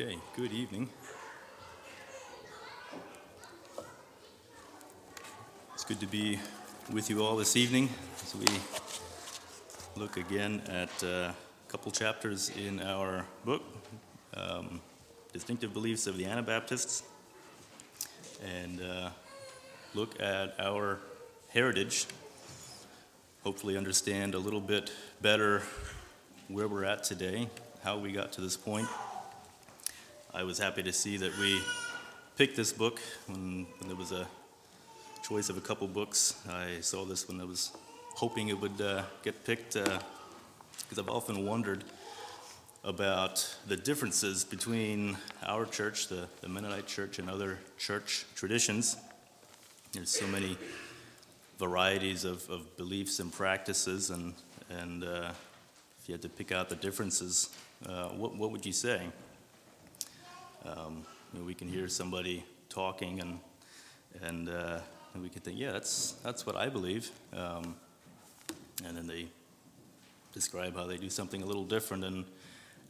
Okay, good evening. It's good to be with you all this evening as we look again at uh, a couple chapters in our book, um, Distinctive Beliefs of the Anabaptists, and uh, look at our heritage. Hopefully, understand a little bit better where we're at today, how we got to this point. I was happy to see that we picked this book when, when there was a choice of a couple books. I saw this when I was hoping it would uh, get picked because uh, I've often wondered about the differences between our church, the, the Mennonite church, and other church traditions. There's so many varieties of, of beliefs and practices, and, and uh, if you had to pick out the differences, uh, what, what would you say? Um, you know, we can hear somebody talking, and and, uh, and we can think, yeah, that's that's what I believe. Um, and then they describe how they do something a little different, and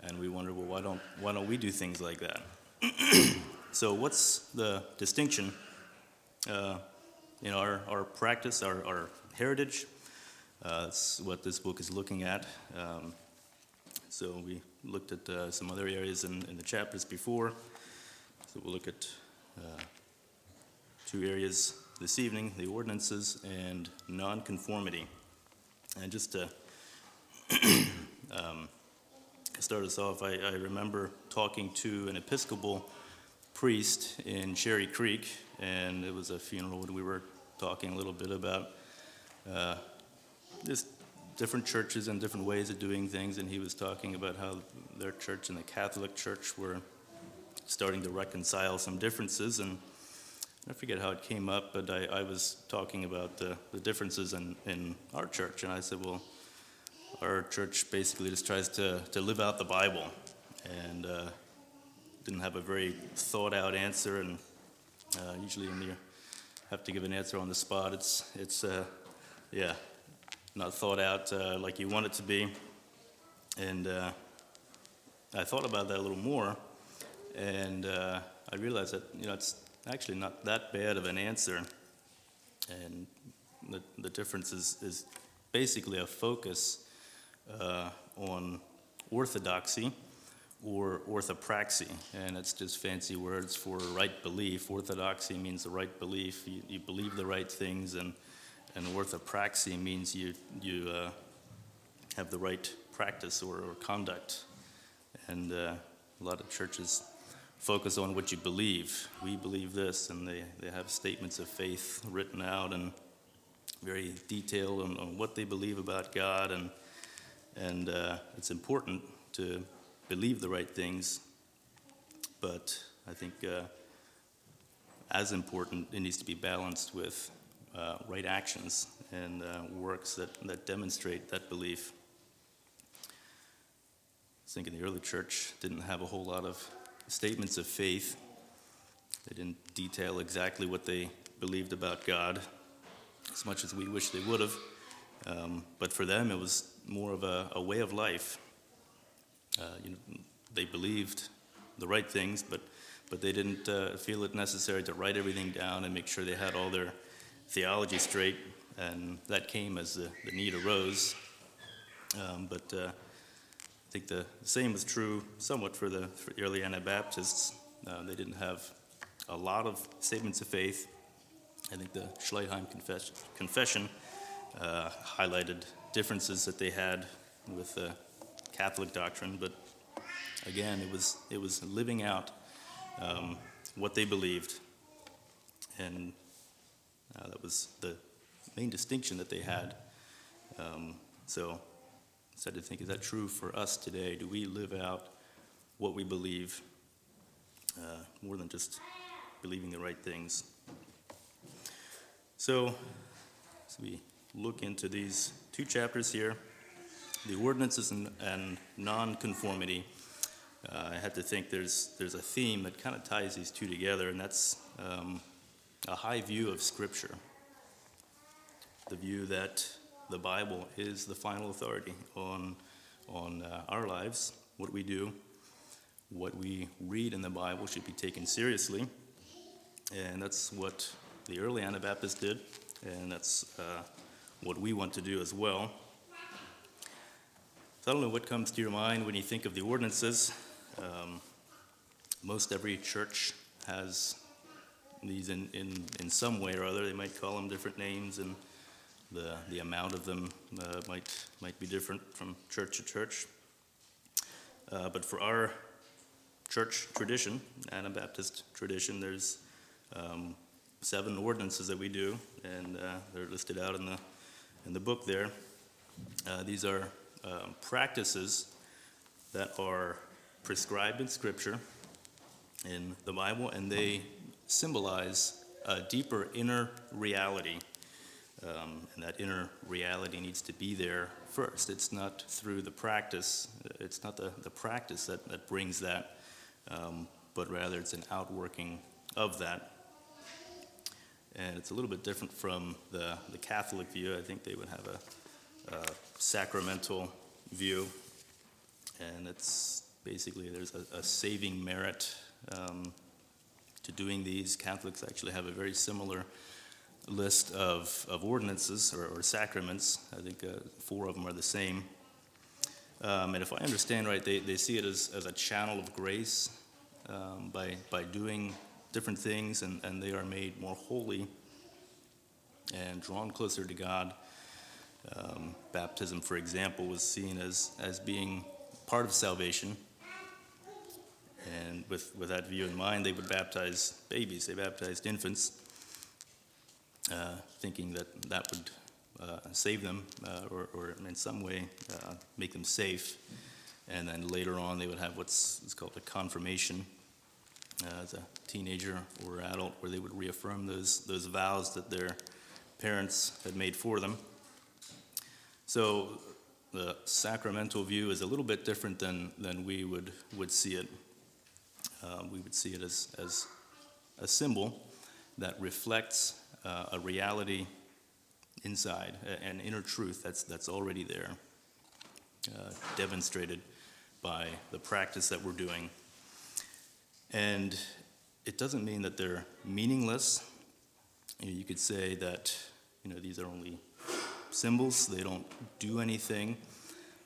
and we wonder, well, why don't why don't we do things like that? so, what's the distinction uh, in our our practice, our our heritage? Uh, that's what this book is looking at. Um, so we looked at uh, some other areas in, in, the chapters before. So we'll look at uh, two areas this evening the ordinances and nonconformity. And just to um, start us off, I, I, remember talking to an Episcopal priest in Cherry Creek, and it was a funeral, and we were talking a little bit about uh, just different churches and different ways of doing things, and he was talking about how their church and the Catholic Church were starting to reconcile some differences. And I forget how it came up, but I, I was talking about the, the differences in, in our church, and I said, well, our church basically just tries to, to live out the Bible, and uh, didn't have a very thought out answer. And uh, usually, when you have to give an answer on the spot, it's it's uh, yeah, not thought out uh, like you want it to be. And uh, I thought about that a little more, and uh, I realized that you know it's actually not that bad of an answer. And the, the difference is, is basically a focus uh, on orthodoxy or orthopraxy, and it's just fancy words for right belief. Orthodoxy means the right belief, you, you believe the right things, and and orthopraxy means you, you uh, have the right practice or, or conduct. And uh, a lot of churches focus on what you believe. We believe this, and they, they have statements of faith written out and very detailed on, on what they believe about God. And, and uh, it's important to believe the right things, but I think uh, as important, it needs to be balanced with right actions and uh, works that, that demonstrate that belief. I think in the early church didn't have a whole lot of statements of faith. They didn't detail exactly what they believed about God as much as we wish they would have. Um, but for them, it was more of a, a way of life. Uh, you know, they believed the right things, but, but they didn't uh, feel it necessary to write everything down and make sure they had all their theology straight, and that came as the, the need arose. Um, but uh, I think the same was true somewhat for the, for the early Anabaptists. Uh, they didn't have a lot of statements of faith. I think the Schleitheim confess- Confession uh, highlighted differences that they had with the Catholic doctrine, but again, it was, it was living out um, what they believed. And uh, that was the main distinction that they had. Um, so I started to think, is that true for us today? Do we live out what we believe uh, more than just believing the right things? So, as we look into these two chapters here, the ordinances and, and nonconformity, uh, I had to think there's, there's a theme that kind of ties these two together, and that's um, a high view of Scripture, the view that the Bible is the final authority on, on uh, our lives, what we do, what we read in the Bible should be taken seriously. And that's what the early Anabaptists did, and that's uh, what we want to do as well. So I don't know what comes to your mind when you think of the ordinances. Um, most every church has these in, in, in some way or other. They might call them different names, and the, the amount of them uh, might, might be different from church to church. Uh, but for our church tradition, Anabaptist tradition, there's um, seven ordinances that we do, and uh, they're listed out in the, in the book there. Uh, these are um, practices that are prescribed in Scripture, in the Bible, and they symbolize a deeper inner reality. Um, and that inner reality needs to be there first. It's not through the practice, it's not the, the practice that, that brings that, um, but rather it's an outworking of that. And it's a little bit different from the, the Catholic view. I think they would have a, a sacramental view, and it's basically there's a, a saving merit um, to doing these. Catholics actually have a very similar list of, of ordinances or, or sacraments. I think uh, four of them are the same. Um, and if I understand right, they, they see it as, as a channel of grace um, by, by doing different things, and, and they are made more holy and drawn closer to God. Um, baptism, for example, was seen as, as being part of salvation. And with, with that view in mind, they would baptize babies, they baptized infants, uh, thinking that that would uh, save them uh, or, or in some way uh, make them safe. And then later on, they would have what's, what's called a confirmation uh, as a teenager or adult, where they would reaffirm those, those vows that their parents had made for them. So the sacramental view is a little bit different than, than we would, would see it. Uh, we would see it as, as a symbol that reflects uh, a reality inside, an inner truth that's, that's already there, uh, demonstrated by the practice that we're doing and it doesn't mean that they're meaningless. You, know, you could say that you know these are only symbols; they don't do anything,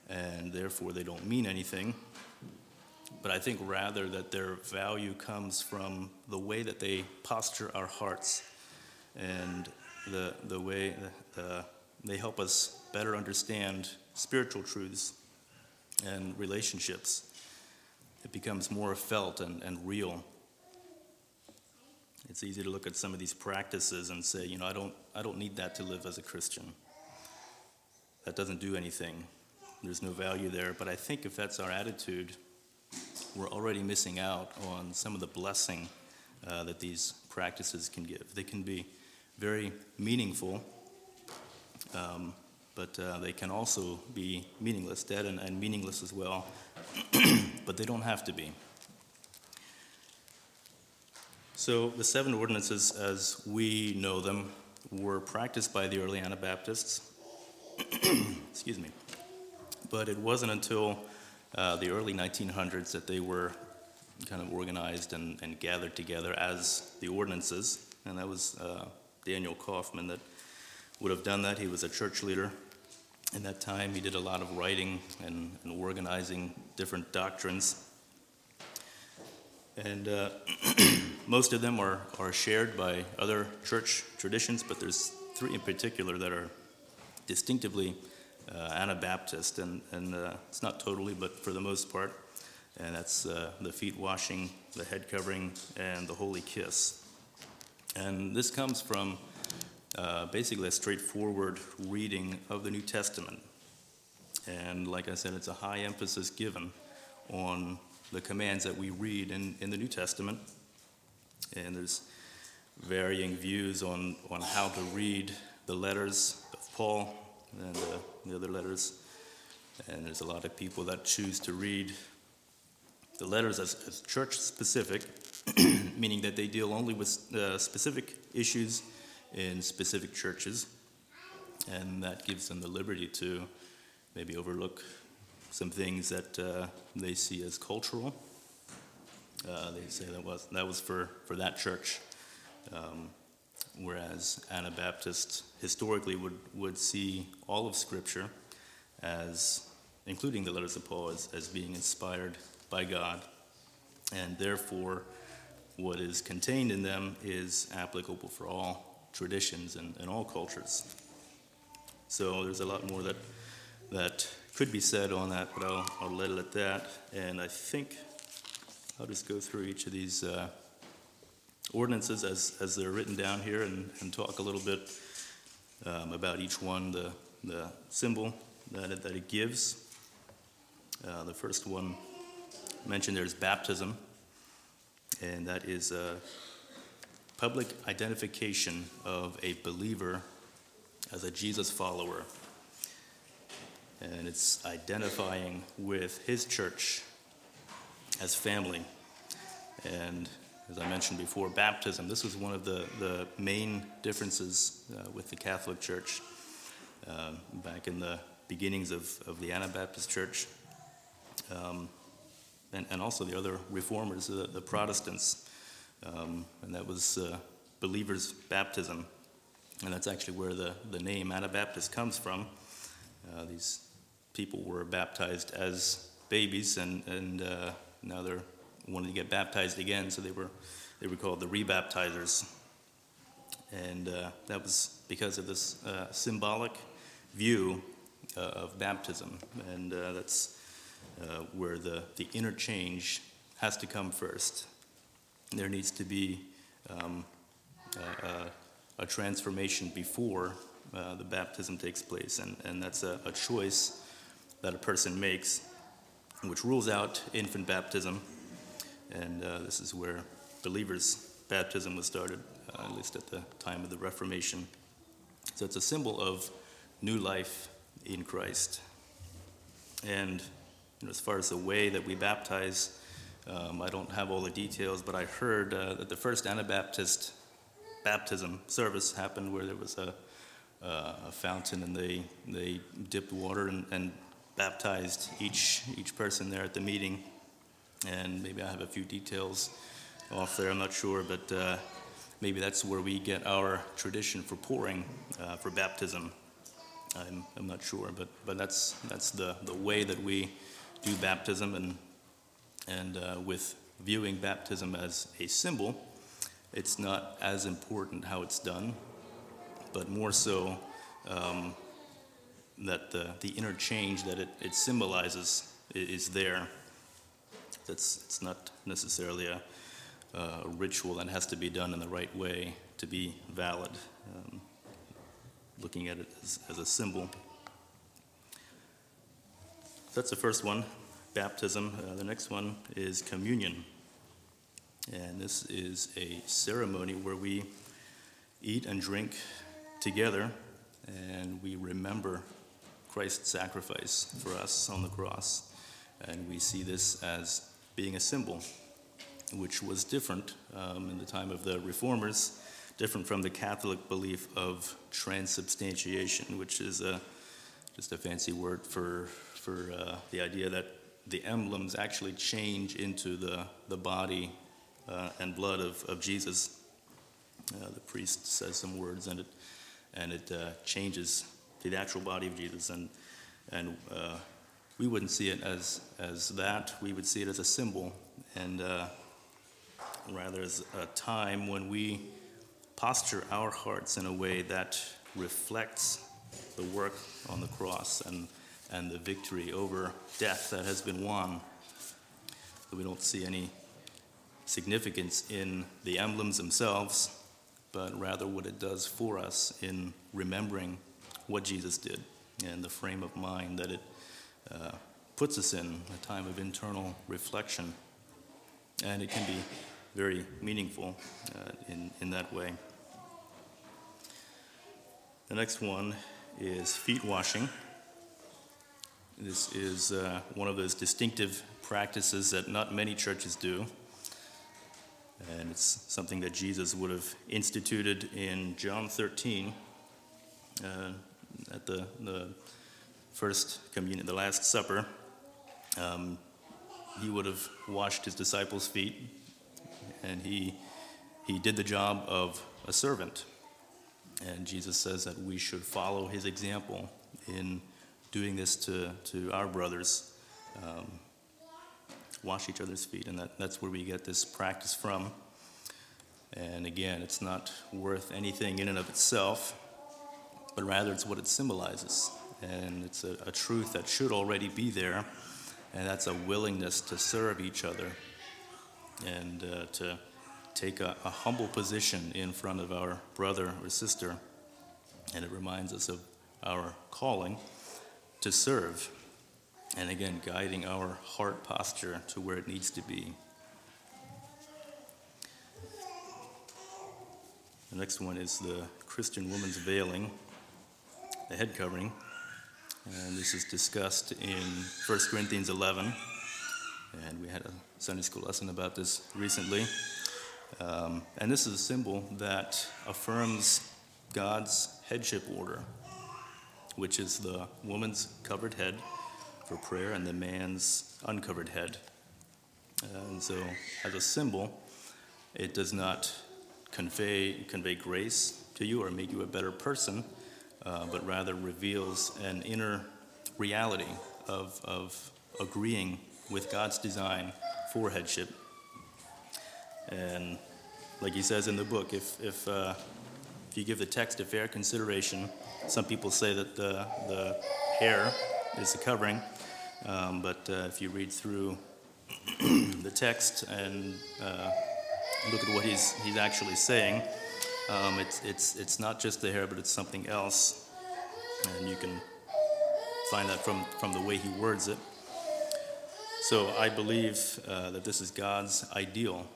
and therefore they don't mean anything. But I think rather that their value comes from the way that they posture our hearts, and the the way the, they help us better understand spiritual truths and relationships it becomes more felt and, and real. It's easy to look at some of these practices and say, you know, I don't, I don't need that to live as a Christian. That doesn't do anything. There's no value there. But I think if that's our attitude, we're already missing out on some of the blessing uh, that these practices can give. They can be very meaningful, um, but uh, they can also be meaningless, dead and, and meaningless as well. but they don't have to be. So the seven ordinances, as we know them, were practiced by the early Anabaptists. Excuse me. But it wasn't until uh, the early 1900s that they were kind of organized and, and gathered together as the ordinances. And that was uh, Daniel Kauffman that would have done that. He was a church leader in that time. He did a lot of writing and, and organizing different doctrines. And uh, most of them are, are shared by other church traditions, but there's three in particular that are distinctively Anabaptist, and, and uh, it's not totally, but for the most part. And that's uh, the feet washing, the head covering, and the holy kiss. And this comes from uh, basically a straightforward reading of the New Testament. And like I said, it's a high emphasis given on the commands that we read in, in the New Testament. And there's varying views on, on how to read the letters of Paul and uh, the other letters. And there's a lot of people that choose to read the letters as, as church specific, meaning that they deal only with uh, specific issues in specific churches, and that gives them the liberty to maybe overlook some things that uh, they see as cultural. Uh, they say that was that was for for that church, um, whereas Anabaptists historically would would see all of Scripture as, including the letters of Paul, as, as being inspired by God, and therefore what is contained in them is applicable for all traditions and, and all cultures. So there's a lot more that that could be said on that, but I'll, I'll let it at that. And I think I'll just go through each of these uh, ordinances as, as they're written down here and, and talk a little bit um, about each one, the, the symbol that it, that it gives. Uh, the first one mentioned there is baptism, and that is a public identification of a believer as a Jesus follower and it's identifying with his church as family. And as I mentioned before, baptism, this was one of the, the main differences uh, with the Catholic Church uh, back in the beginnings of, of the Anabaptist Church. Um, and, and also the other reformers, the, the Protestants, um, and that was uh, believers' baptism. And that's actually where the, the name Anabaptist comes from. Uh, these people were baptized as babies, and, and uh, now they're wanting to get baptized again, so they were, they were called the rebaptizers. And uh, that was because of this uh, symbolic view uh, of baptism, and uh, that's uh, where the, the interchange has to come first. There needs to be um, a, a, transformation before the baptism takes place, and, and that's a, a choice that a person makes, which rules out infant baptism. And uh, this is where believers' baptism was started, uh, at least at the time of the Reformation. So it's a symbol of new life in Christ. And you know, as far as the way that we baptize, um, I don't have all the details, but I heard uh, that the first Anabaptist baptism service happened where there was a, uh, a fountain and they, they dipped water and, and baptized each each person there at the meeting, and maybe I have a few details off there. I'm not sure, but uh, maybe that's where we get our tradition for pouring uh, for baptism. I'm, I'm not sure, but but that's that's the the way that we do baptism, and and uh, with viewing baptism as a symbol, it's not as important how it's done, but more so. Um, that the, the interchange that it, it symbolizes is there. That's, it's not necessarily a, a, ritual that has to be done in the right way to be valid. Um, looking at it as, as a symbol. That's the first one, baptism. Uh, the next one is communion. And this is a ceremony where we eat and drink together and we remember Christ's sacrifice for us on the cross. And we see this as being a symbol, which was different um, in the time of the reformers, different from the Catholic belief of transubstantiation, which is a, just a fancy word for, for uh, the idea that the emblems actually change into the, the body uh, and blood of, of Jesus. Uh, the priest says some words and it, and it uh, changes the actual body of Jesus. And, and uh, we wouldn't see it as, as that, we would see it as a symbol, and uh, rather as a time when we posture our hearts in a way that reflects the work on the cross and, and the victory over death that has been won. We don't see any significance in the emblems themselves, but rather what it does for us in remembering what Jesus did and the frame of mind that it uh, puts us in, a time of internal reflection. And it can be very meaningful uh, in, in that way. The next one is feet washing. This is uh, one of those distinctive practices that not many churches do. And it's something that Jesus would have instituted in John 13, uh, at the, the first communion, the Last Supper, um, he would have washed his disciples' feet, and he, he did the job of a servant. And Jesus says that we should follow his example in doing this to, to our brothers, um, wash each other's feet. And that, that's where we get this practice from. And again, it's not worth anything in and of itself, but rather it's what it symbolizes. And it's a, a truth that should already be there, and that's a willingness to serve each other and uh, to take a, a humble position in front of our brother or sister. And it reminds us of our calling to serve. And again, guiding our heart posture to where it needs to be. The next one is the Christian woman's veiling, the head covering. And this is discussed in 1 Corinthians 11. And we had a Sunday school lesson about this recently. Um, and this is a symbol that affirms God's headship order, which is the woman's covered head for prayer and the man's uncovered head. And so, as a symbol, it does not convey, convey grace to you or make you a better person, uh, but rather reveals an inner reality of, of agreeing with God's design for headship. And like he says in the book, if, if, uh, if you give the text a fair consideration, some people say that the, the hair is the covering, um, but uh, if you read through the text and uh, look at what he's, he's actually saying, um, it's, it's, it's not just the hair, but it's something else. And you can find that from, from the way he words it. So I believe uh, that this is God's ideal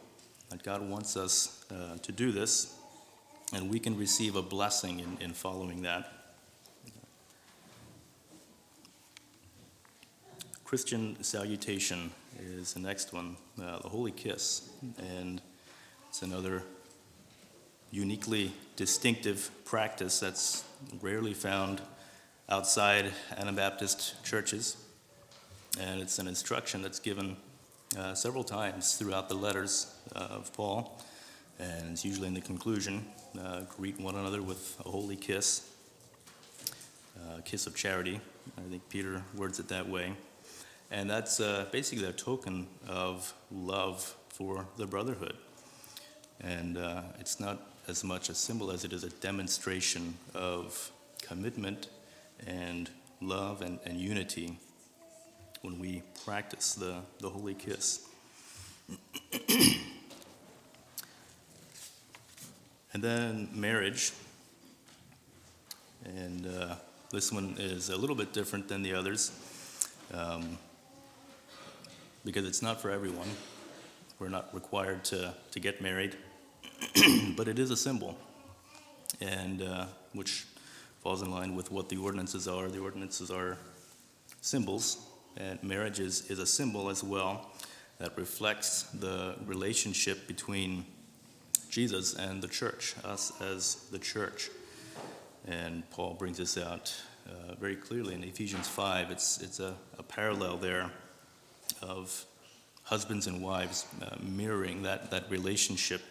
that God wants us uh, to do this, and we can receive a blessing in, in following that. Christian salutation is the next one, uh, the Holy Kiss, and it's another uniquely distinctive practice that's rarely found outside Anabaptist churches, and it's an instruction that's given uh, several times throughout the letters uh, of Paul, and it's usually in the conclusion uh, greet one another with a holy kiss, a uh, kiss of charity. I think Peter words it that way. And that's uh, basically a token of love for the brotherhood. And uh, it's not as much a symbol as it is a demonstration of commitment and love and, and unity when we practice the, the holy kiss. and then marriage. And uh, this one is a little bit different than the others um, because it's not for everyone. We're not required to, to get married, but it is a symbol, and uh, which falls in line with what the ordinances are. The ordinances are symbols, and marriage is, is a symbol as well that reflects the relationship between Jesus and the church, us as the church. And Paul brings this out uh, very clearly in Ephesians 5. It's, it's a, a parallel there of husbands and wives uh, mirroring that, that relationship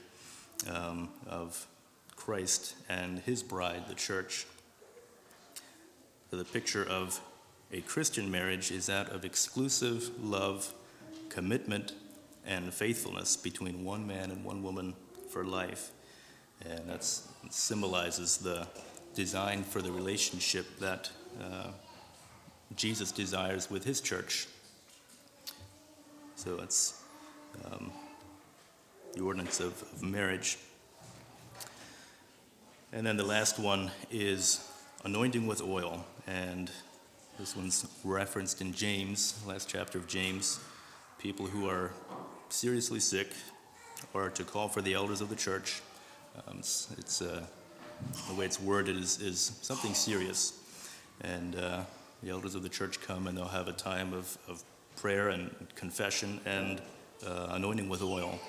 um, of Christ and his bride, the church. The picture of a Christian marriage is that of exclusive love, commitment, and faithfulness between one man and one woman for life. And that symbolizes the design for the relationship that uh, Jesus desires with his church. So it's um, the ordinance of, of marriage. And then the last one is anointing with oil. And this one's referenced in James, last chapter of James. People who are seriously sick or to call for the elders of the church. Um, it's, it's uh, the way it's worded is, is something serious. And uh, the elders of the church come and they'll have a time of, of prayer and confession and uh, anointing with oil.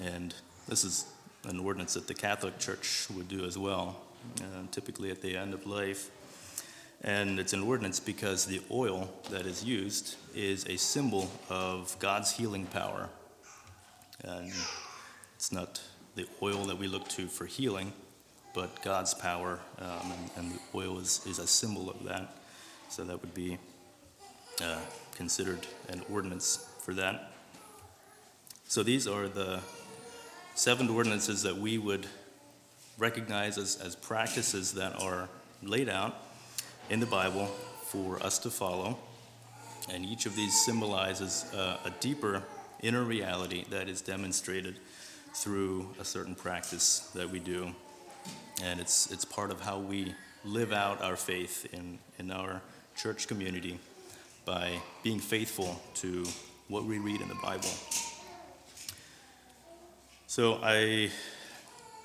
And this is an ordinance that the Catholic Church would do as well, uh, typically at the end of life. And it's an ordinance because the oil that is used is a symbol of God's healing power. And it's not the oil that we look to for healing, but God's power, um, and, and, the oil is, is a symbol of that. So that would be uh, considered an ordinance for that. So these are the seven ordinances that we would recognize as, as practices that are laid out in the Bible for us to follow. And each of these symbolizes uh, a deeper inner reality that is demonstrated through a certain practice that we do. And it's, it's part of how we live out our faith in, in our church community by being faithful to what we read in the Bible. So I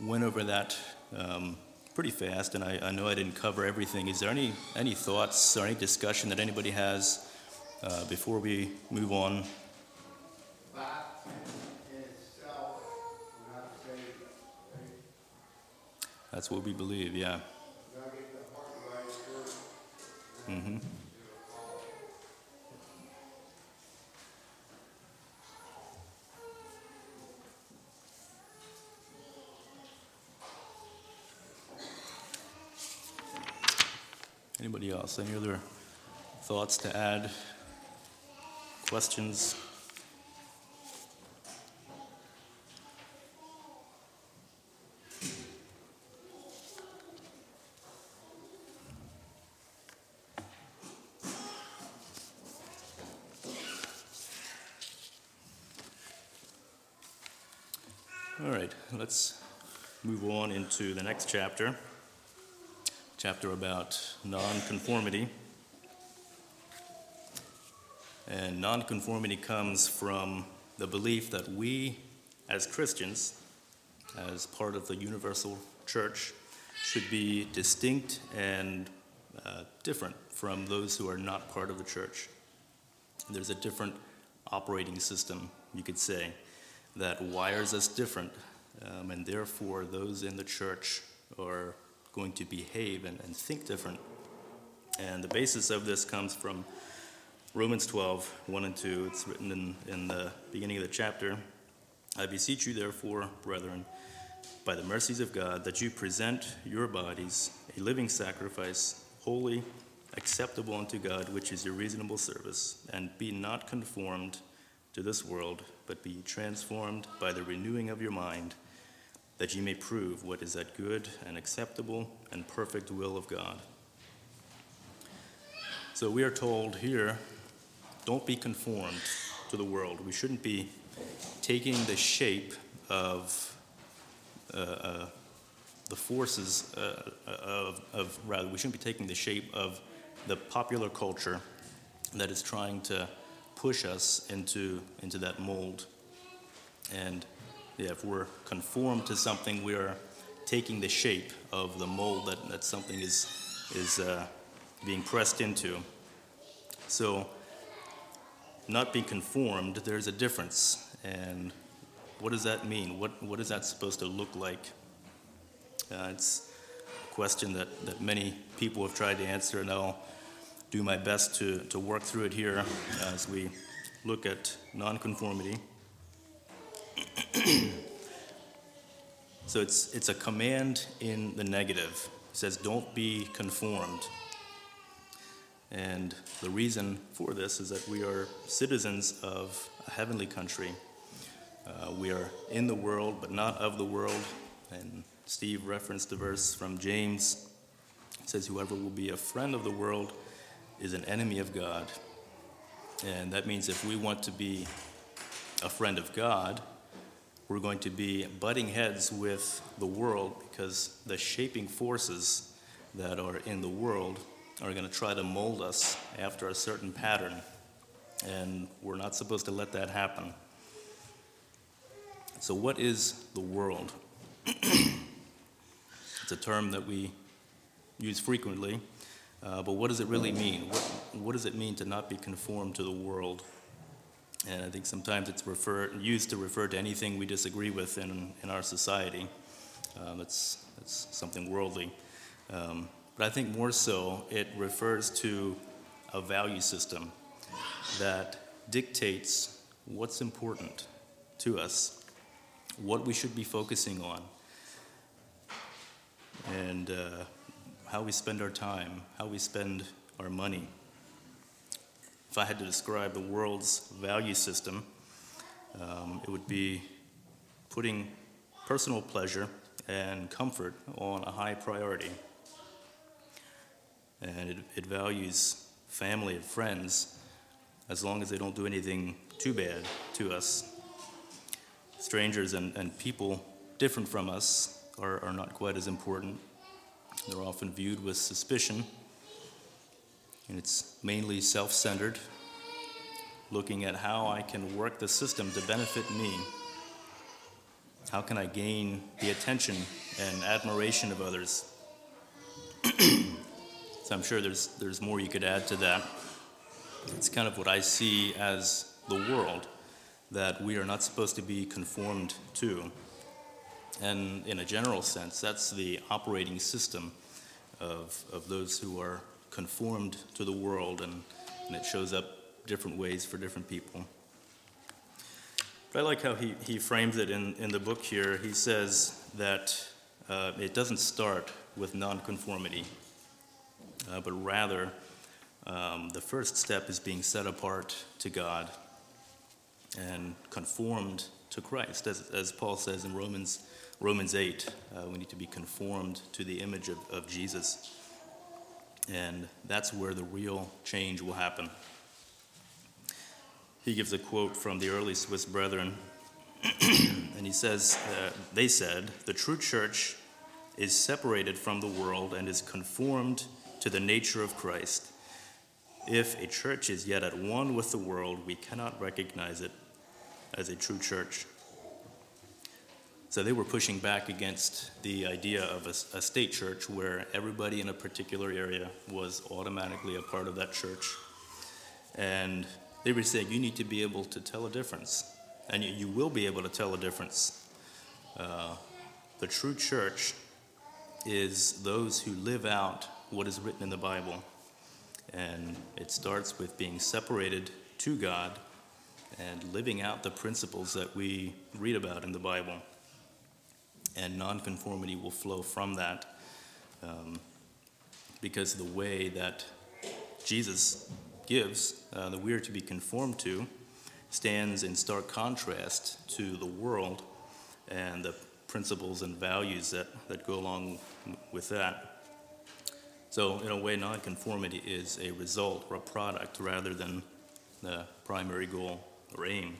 went over that um, pretty fast, and I, I, know I didn't cover everything. Is there any, any thoughts or any discussion that anybody has uh, before we move on? That's what we believe, yeah. Mm-hmm. Anybody else? Any other thoughts to add? Questions? All right, let's move on into the next chapter chapter about nonconformity. And nonconformity comes from the belief that we, as Christians, as part of the universal church, should be distinct and uh, different from those who are not part of the church. There's a different operating system, you could say, that wires us different, um, and therefore those in the church are going to behave and, and think different. And the basis of this comes from Romans 12, 1 and 2. It's written in, in the beginning of the chapter. I beseech you, therefore, brethren, by the mercies of God, that you present your bodies a living sacrifice, holy, acceptable unto God, which is your reasonable service, and be not conformed to this world, but be transformed by the renewing of your mind that ye may prove what is that good and acceptable and perfect will of God. So we are told here don't be conformed to the world. We shouldn't be taking the shape of uh, uh, the forces uh, of, of, rather, we shouldn't be taking the shape of the popular culture that is trying to push us into, into that mold. And yeah, if we're conformed to something, we are taking the shape of the mold that, that something is, is uh, being pressed into. So, not being conformed, there's a difference. And what does that mean? What, what is that supposed to look like? Uh, it's a question that, that many people have tried to answer, and I'll do my best to, to work through it here as we look at nonconformity. so it's, it's a command in the negative. It says, don't be conformed. And the reason for this is that we are citizens of a heavenly country. Uh, we are in the world, but not of the world. And Steve referenced the verse from James. It says, Whoever will be a friend of the world is an enemy of God. And that means if we want to be a friend of God, we're going to be butting heads with the world because the shaping forces that are in the world are going to try to mold us after a certain pattern. And we're not supposed to let that happen. So, what is the world? it's a term that we use frequently, uh, but what does it really mean? What, what does it mean to not be conformed to the world? And I think sometimes it's used to refer to anything we disagree with in, in our society. Uh, that's, that's something worldly. Um, but I think more so it refers to a value system that dictates what's important to us, what we should be focusing on, and uh, how we spend our time, how we spend our money. If I had to describe the world's value system, um, it would be putting personal pleasure and comfort on a high priority. And it, it values family and friends as long as they don't do anything too bad to us. Strangers and, and people different from us are, are not quite as important. They're often viewed with suspicion, and it's mainly self centered, looking at how I can work the system to benefit me. How can I gain the attention and admiration of others? so I'm sure there's, there's more you could add to that. It's kind of what I see as the world that we are not supposed to be conformed to. And in a general sense, that's the operating system of, of those who are conformed to the world, and, and it shows up different ways for different people. But I like how he, he frames it in, in the book here. He says that uh, it doesn't start with nonconformity, uh, but rather um, the first step is being set apart to God and conformed to Christ. As, as Paul says in Romans, Romans 8, uh, we need to be conformed to the image of, of Jesus. And that's where the real change will happen. He gives a quote from the early Swiss brethren, and he says, uh, They said, the true church is separated from the world and is conformed to the nature of Christ. If a church is yet at one with the world, we cannot recognize it as a true church. So they were pushing back against the idea of a, a, state church where everybody in a particular area was automatically a part of that church. And they were saying you need to be able to tell a difference, and you, you will be able to tell a difference. Uh, the true church is those who live out what is written in the Bible. And it starts with being separated to God and living out the principles that we read about in the Bible. And nonconformity will flow from that um, because the way that Jesus gives, uh, that we are to be conformed to, stands in stark contrast to the world and the principles and values that, that go along with that. So, in a way, nonconformity is a result or a product rather than the primary goal or aim.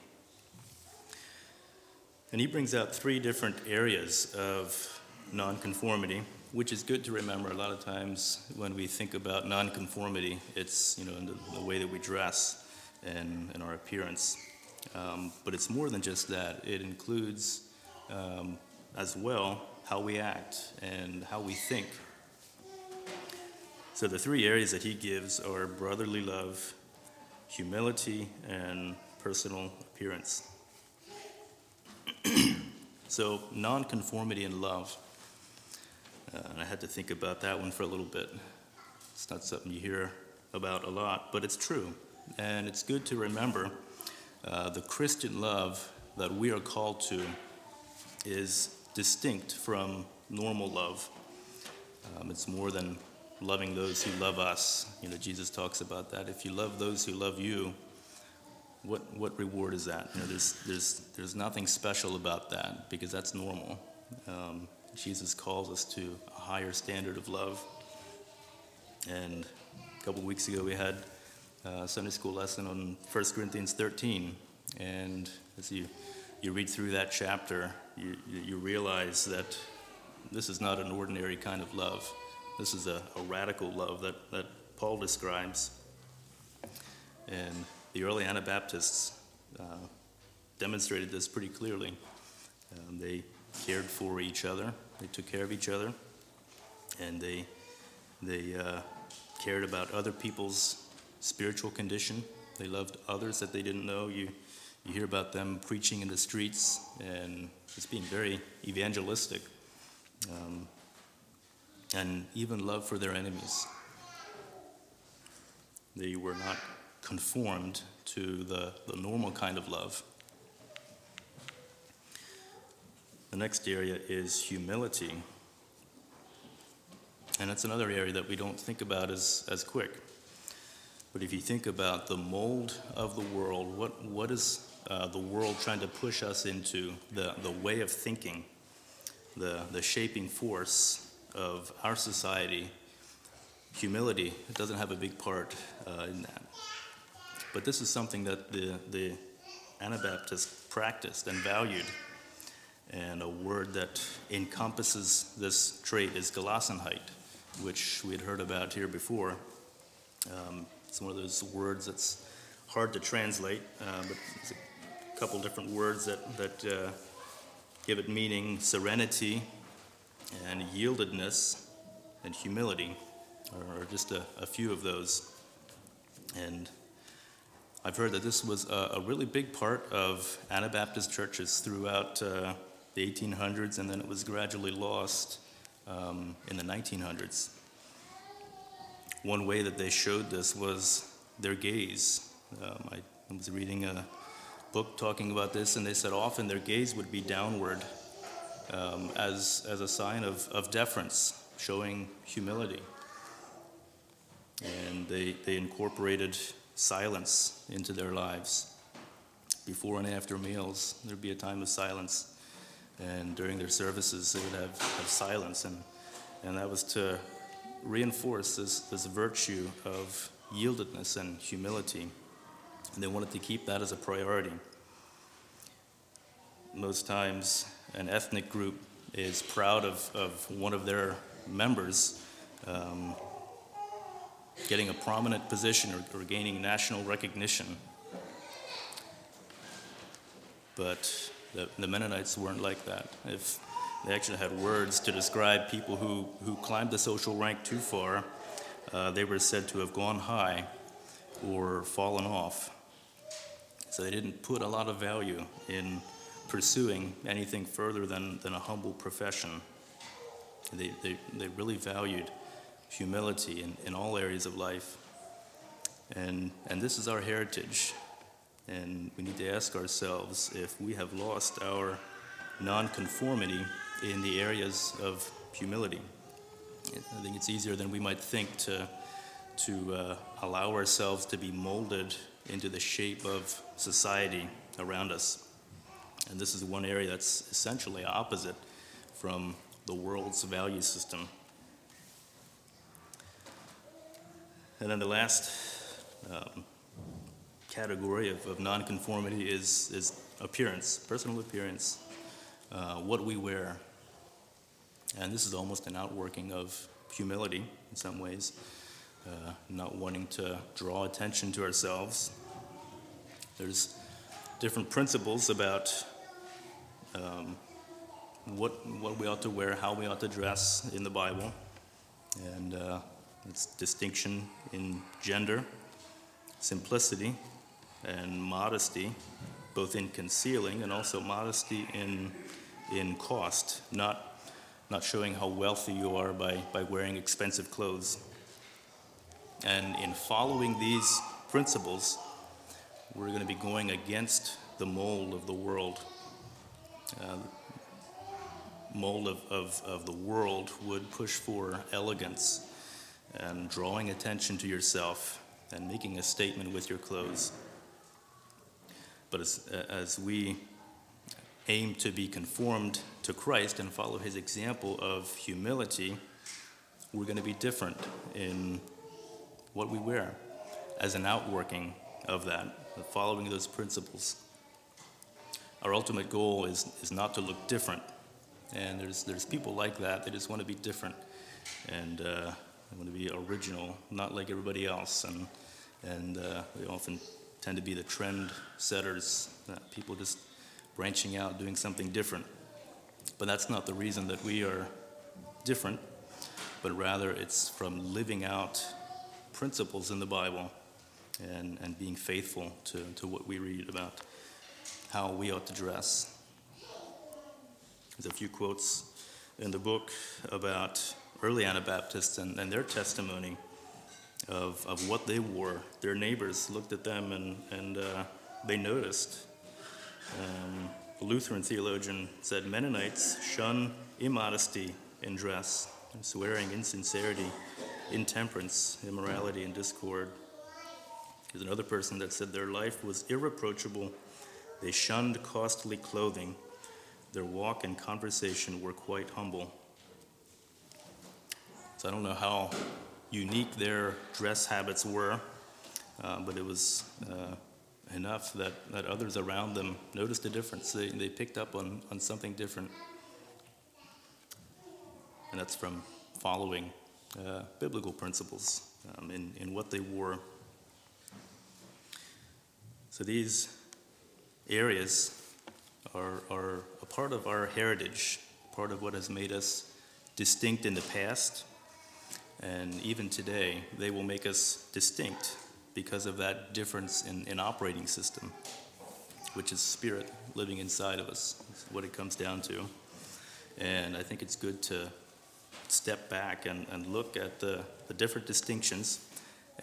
And he brings out three different areas of nonconformity, which is good to remember. A lot of times when we think about nonconformity, it's you know in the, the way that we dress and, and our appearance. Um, but it's more than just that. It includes um, as well how we act and how we think so the three areas that he gives are brotherly love, humility, and personal appearance. So nonconformity and love. Uh, and I had to think about that one for a little bit. It's not something you hear about a lot, but it's true. And it's good to remember uh, the Christian love that we are called to is distinct from normal love. Um, it's more than loving those who love us. You know, Jesus talks about that. If you love those who love you, what, what reward is that? You know, there's, there's, there's nothing special about that because that's normal. Um, Jesus calls us to a higher standard of love. And a couple weeks ago, we had a Sunday school lesson on 1 Corinthians 13. And as you, you read through that chapter, you, you realize that this is not an ordinary kind of love. This is a, a radical love that, that Paul describes. And the early Anabaptists uh, demonstrated this pretty clearly. Um, they cared for each other, they took care of each other, and they, they uh, cared about other people's spiritual condition. They loved others that they didn't know. You, you hear about them preaching in the streets and just being very evangelistic. Um, and even love for their enemies. They were not conformed to the, the normal kind of love. The next area is humility. And that's another area that we don't think about as, as quick. But if you think about the mold of the world, what, what is uh, the world trying to push us into? The, the way of thinking, the, the shaping force of our society, humility doesn't have a big part uh, in that. But this is something that the, the Anabaptists practiced and valued. And a word that encompasses this trait is Gelassenheit, which we had heard about here before. Um, it's one of those words that's hard to translate, uh, but there's a couple different words that, that uh, give it meaning serenity and yieldedness and humility are just a, a few of those. And I've heard that this was a, a really big part of Anabaptist churches throughout uh, the 1800s, and then it was gradually lost um, in the 1900s. One way that they showed this was their gaze. Um, I was reading a book talking about this, and they said often their gaze would be downward um, as, as a sign of, of deference, showing humility. And they, they incorporated silence into their lives. Before and after meals, there'd be a time of silence. And during their services, they would have, have silence. And, and that was to reinforce this, this virtue of yieldedness and humility. And they wanted to keep that as a priority. Most times, an ethnic group is proud of, of one of their members um, getting a prominent position or, or gaining national recognition. But the, the Mennonites weren't like that. If they actually had words to describe people who, who climbed the social rank too far, uh, they were said to have gone high or fallen off. So they didn't put a lot of value in pursuing anything further than, than a humble profession. They, they, they really valued humility in, in all areas of life. And, and this is our heritage. And we need to ask ourselves if we have lost our nonconformity in the areas of humility. I think it's easier than we might think to, to uh, allow ourselves to be molded into the shape of society around us. And this is one area that's essentially opposite from the world's value system. And then the last um, category of, of nonconformity is, is appearance, personal appearance, uh, what we wear. And this is almost an outworking of humility in some ways, uh, not wanting to draw attention to ourselves. There's different principles about um, what, what we ought to wear, how we ought to dress in the Bible. And uh, it's distinction in gender, simplicity, and modesty, both in concealing and also modesty in, in cost, not, not showing how wealthy you are by, by wearing expensive clothes. And in following these principles, we're going to be going against the mold of the world. Uh, mold of, of, of the world would push for elegance and drawing attention to yourself and making a statement with your clothes. But as, as we aim to be conformed to Christ and follow his example of humility, we're going to be different in what we wear as an outworking of that, following those principles. Our ultimate goal is, is not to look different. And there's, there's people like that, they just want to be different. And uh, I want to be original, not like everybody else. And, and uh, they often tend to be the trend setters, uh, people just branching out, doing something different. But that's not the reason that we are different, but rather it's from living out principles in the Bible and, and being faithful to, to what we read about how we ought to dress. There's a few quotes in the book about early Anabaptists and, and their testimony of, of what they wore. Their neighbors looked at them and, and uh, they noticed. Um, a Lutheran theologian said Mennonites shun immodesty in dress, swearing, insincerity, intemperance, immorality, and discord. There's another person that said their life was irreproachable. They shunned costly clothing. Their walk and conversation were quite humble. So I don't know how unique their dress habits were, uh, but it was uh, enough that, that others around them noticed a difference. They, they picked up on, on something different. And that's from following uh, biblical principles um, in, in what they wore. So these areas are, are a part of our heritage, part of what has made us distinct in the past. And even today, they will make us distinct because of that difference in, in operating system, which is spirit living inside of us. That's what it comes down to. And I think it's good to step back and, and look at the, the different distinctions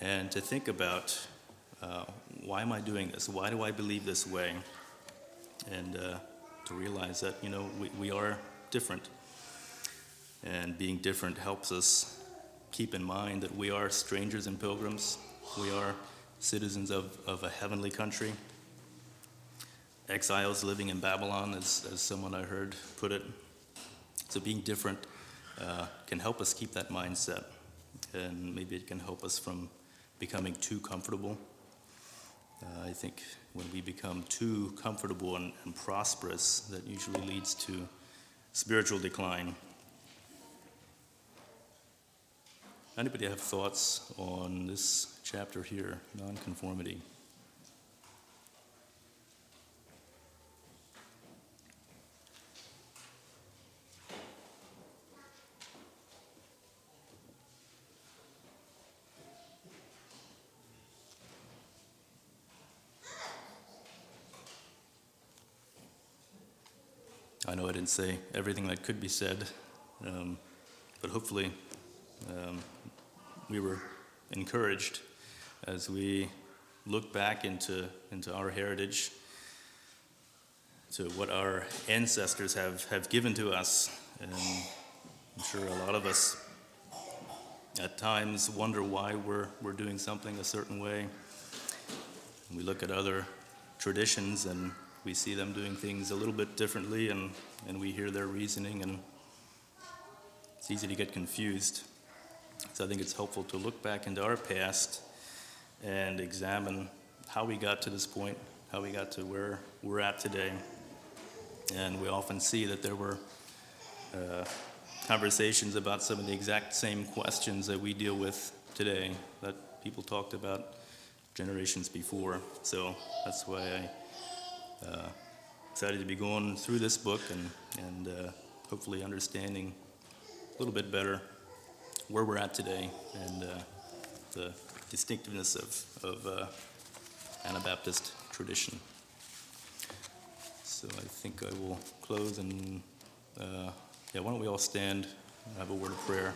and to think about uh, why am I doing this? Why do I believe this way? And uh, to realize that, you know, we, we are different. And being different helps us keep in mind that we are strangers and pilgrims. We are citizens of, of a heavenly country. Exiles living in Babylon, as, as someone I heard put it. So being different uh, can help us keep that mindset. And maybe it can help us from becoming too comfortable. Uh, I think when we become too comfortable and, and prosperous, that usually leads to spiritual decline. Anybody have thoughts on this chapter here, nonconformity? I know I didn't say everything that could be said, um, but hopefully um, we were encouraged as we look back into, into our heritage, to what our ancestors have, have given to us. And I'm sure a lot of us at times wonder why we're, we're doing something a certain way. we look at other traditions and we see them doing things a little bit differently and, and we hear their reasoning and it's easy to get confused. So I think it's helpful to look back into our past and examine how we got to this point, how we got to where we're at today. And we often see that there were uh, conversations about some of the exact same questions that we deal with today that people talked about generations before. So that's why I uh, excited to be going through this book and, and uh, hopefully understanding a little bit better where we're at today and uh, the distinctiveness of, of uh, Anabaptist tradition. So I think I will close and, uh, yeah, why don't we all stand and have a word of prayer.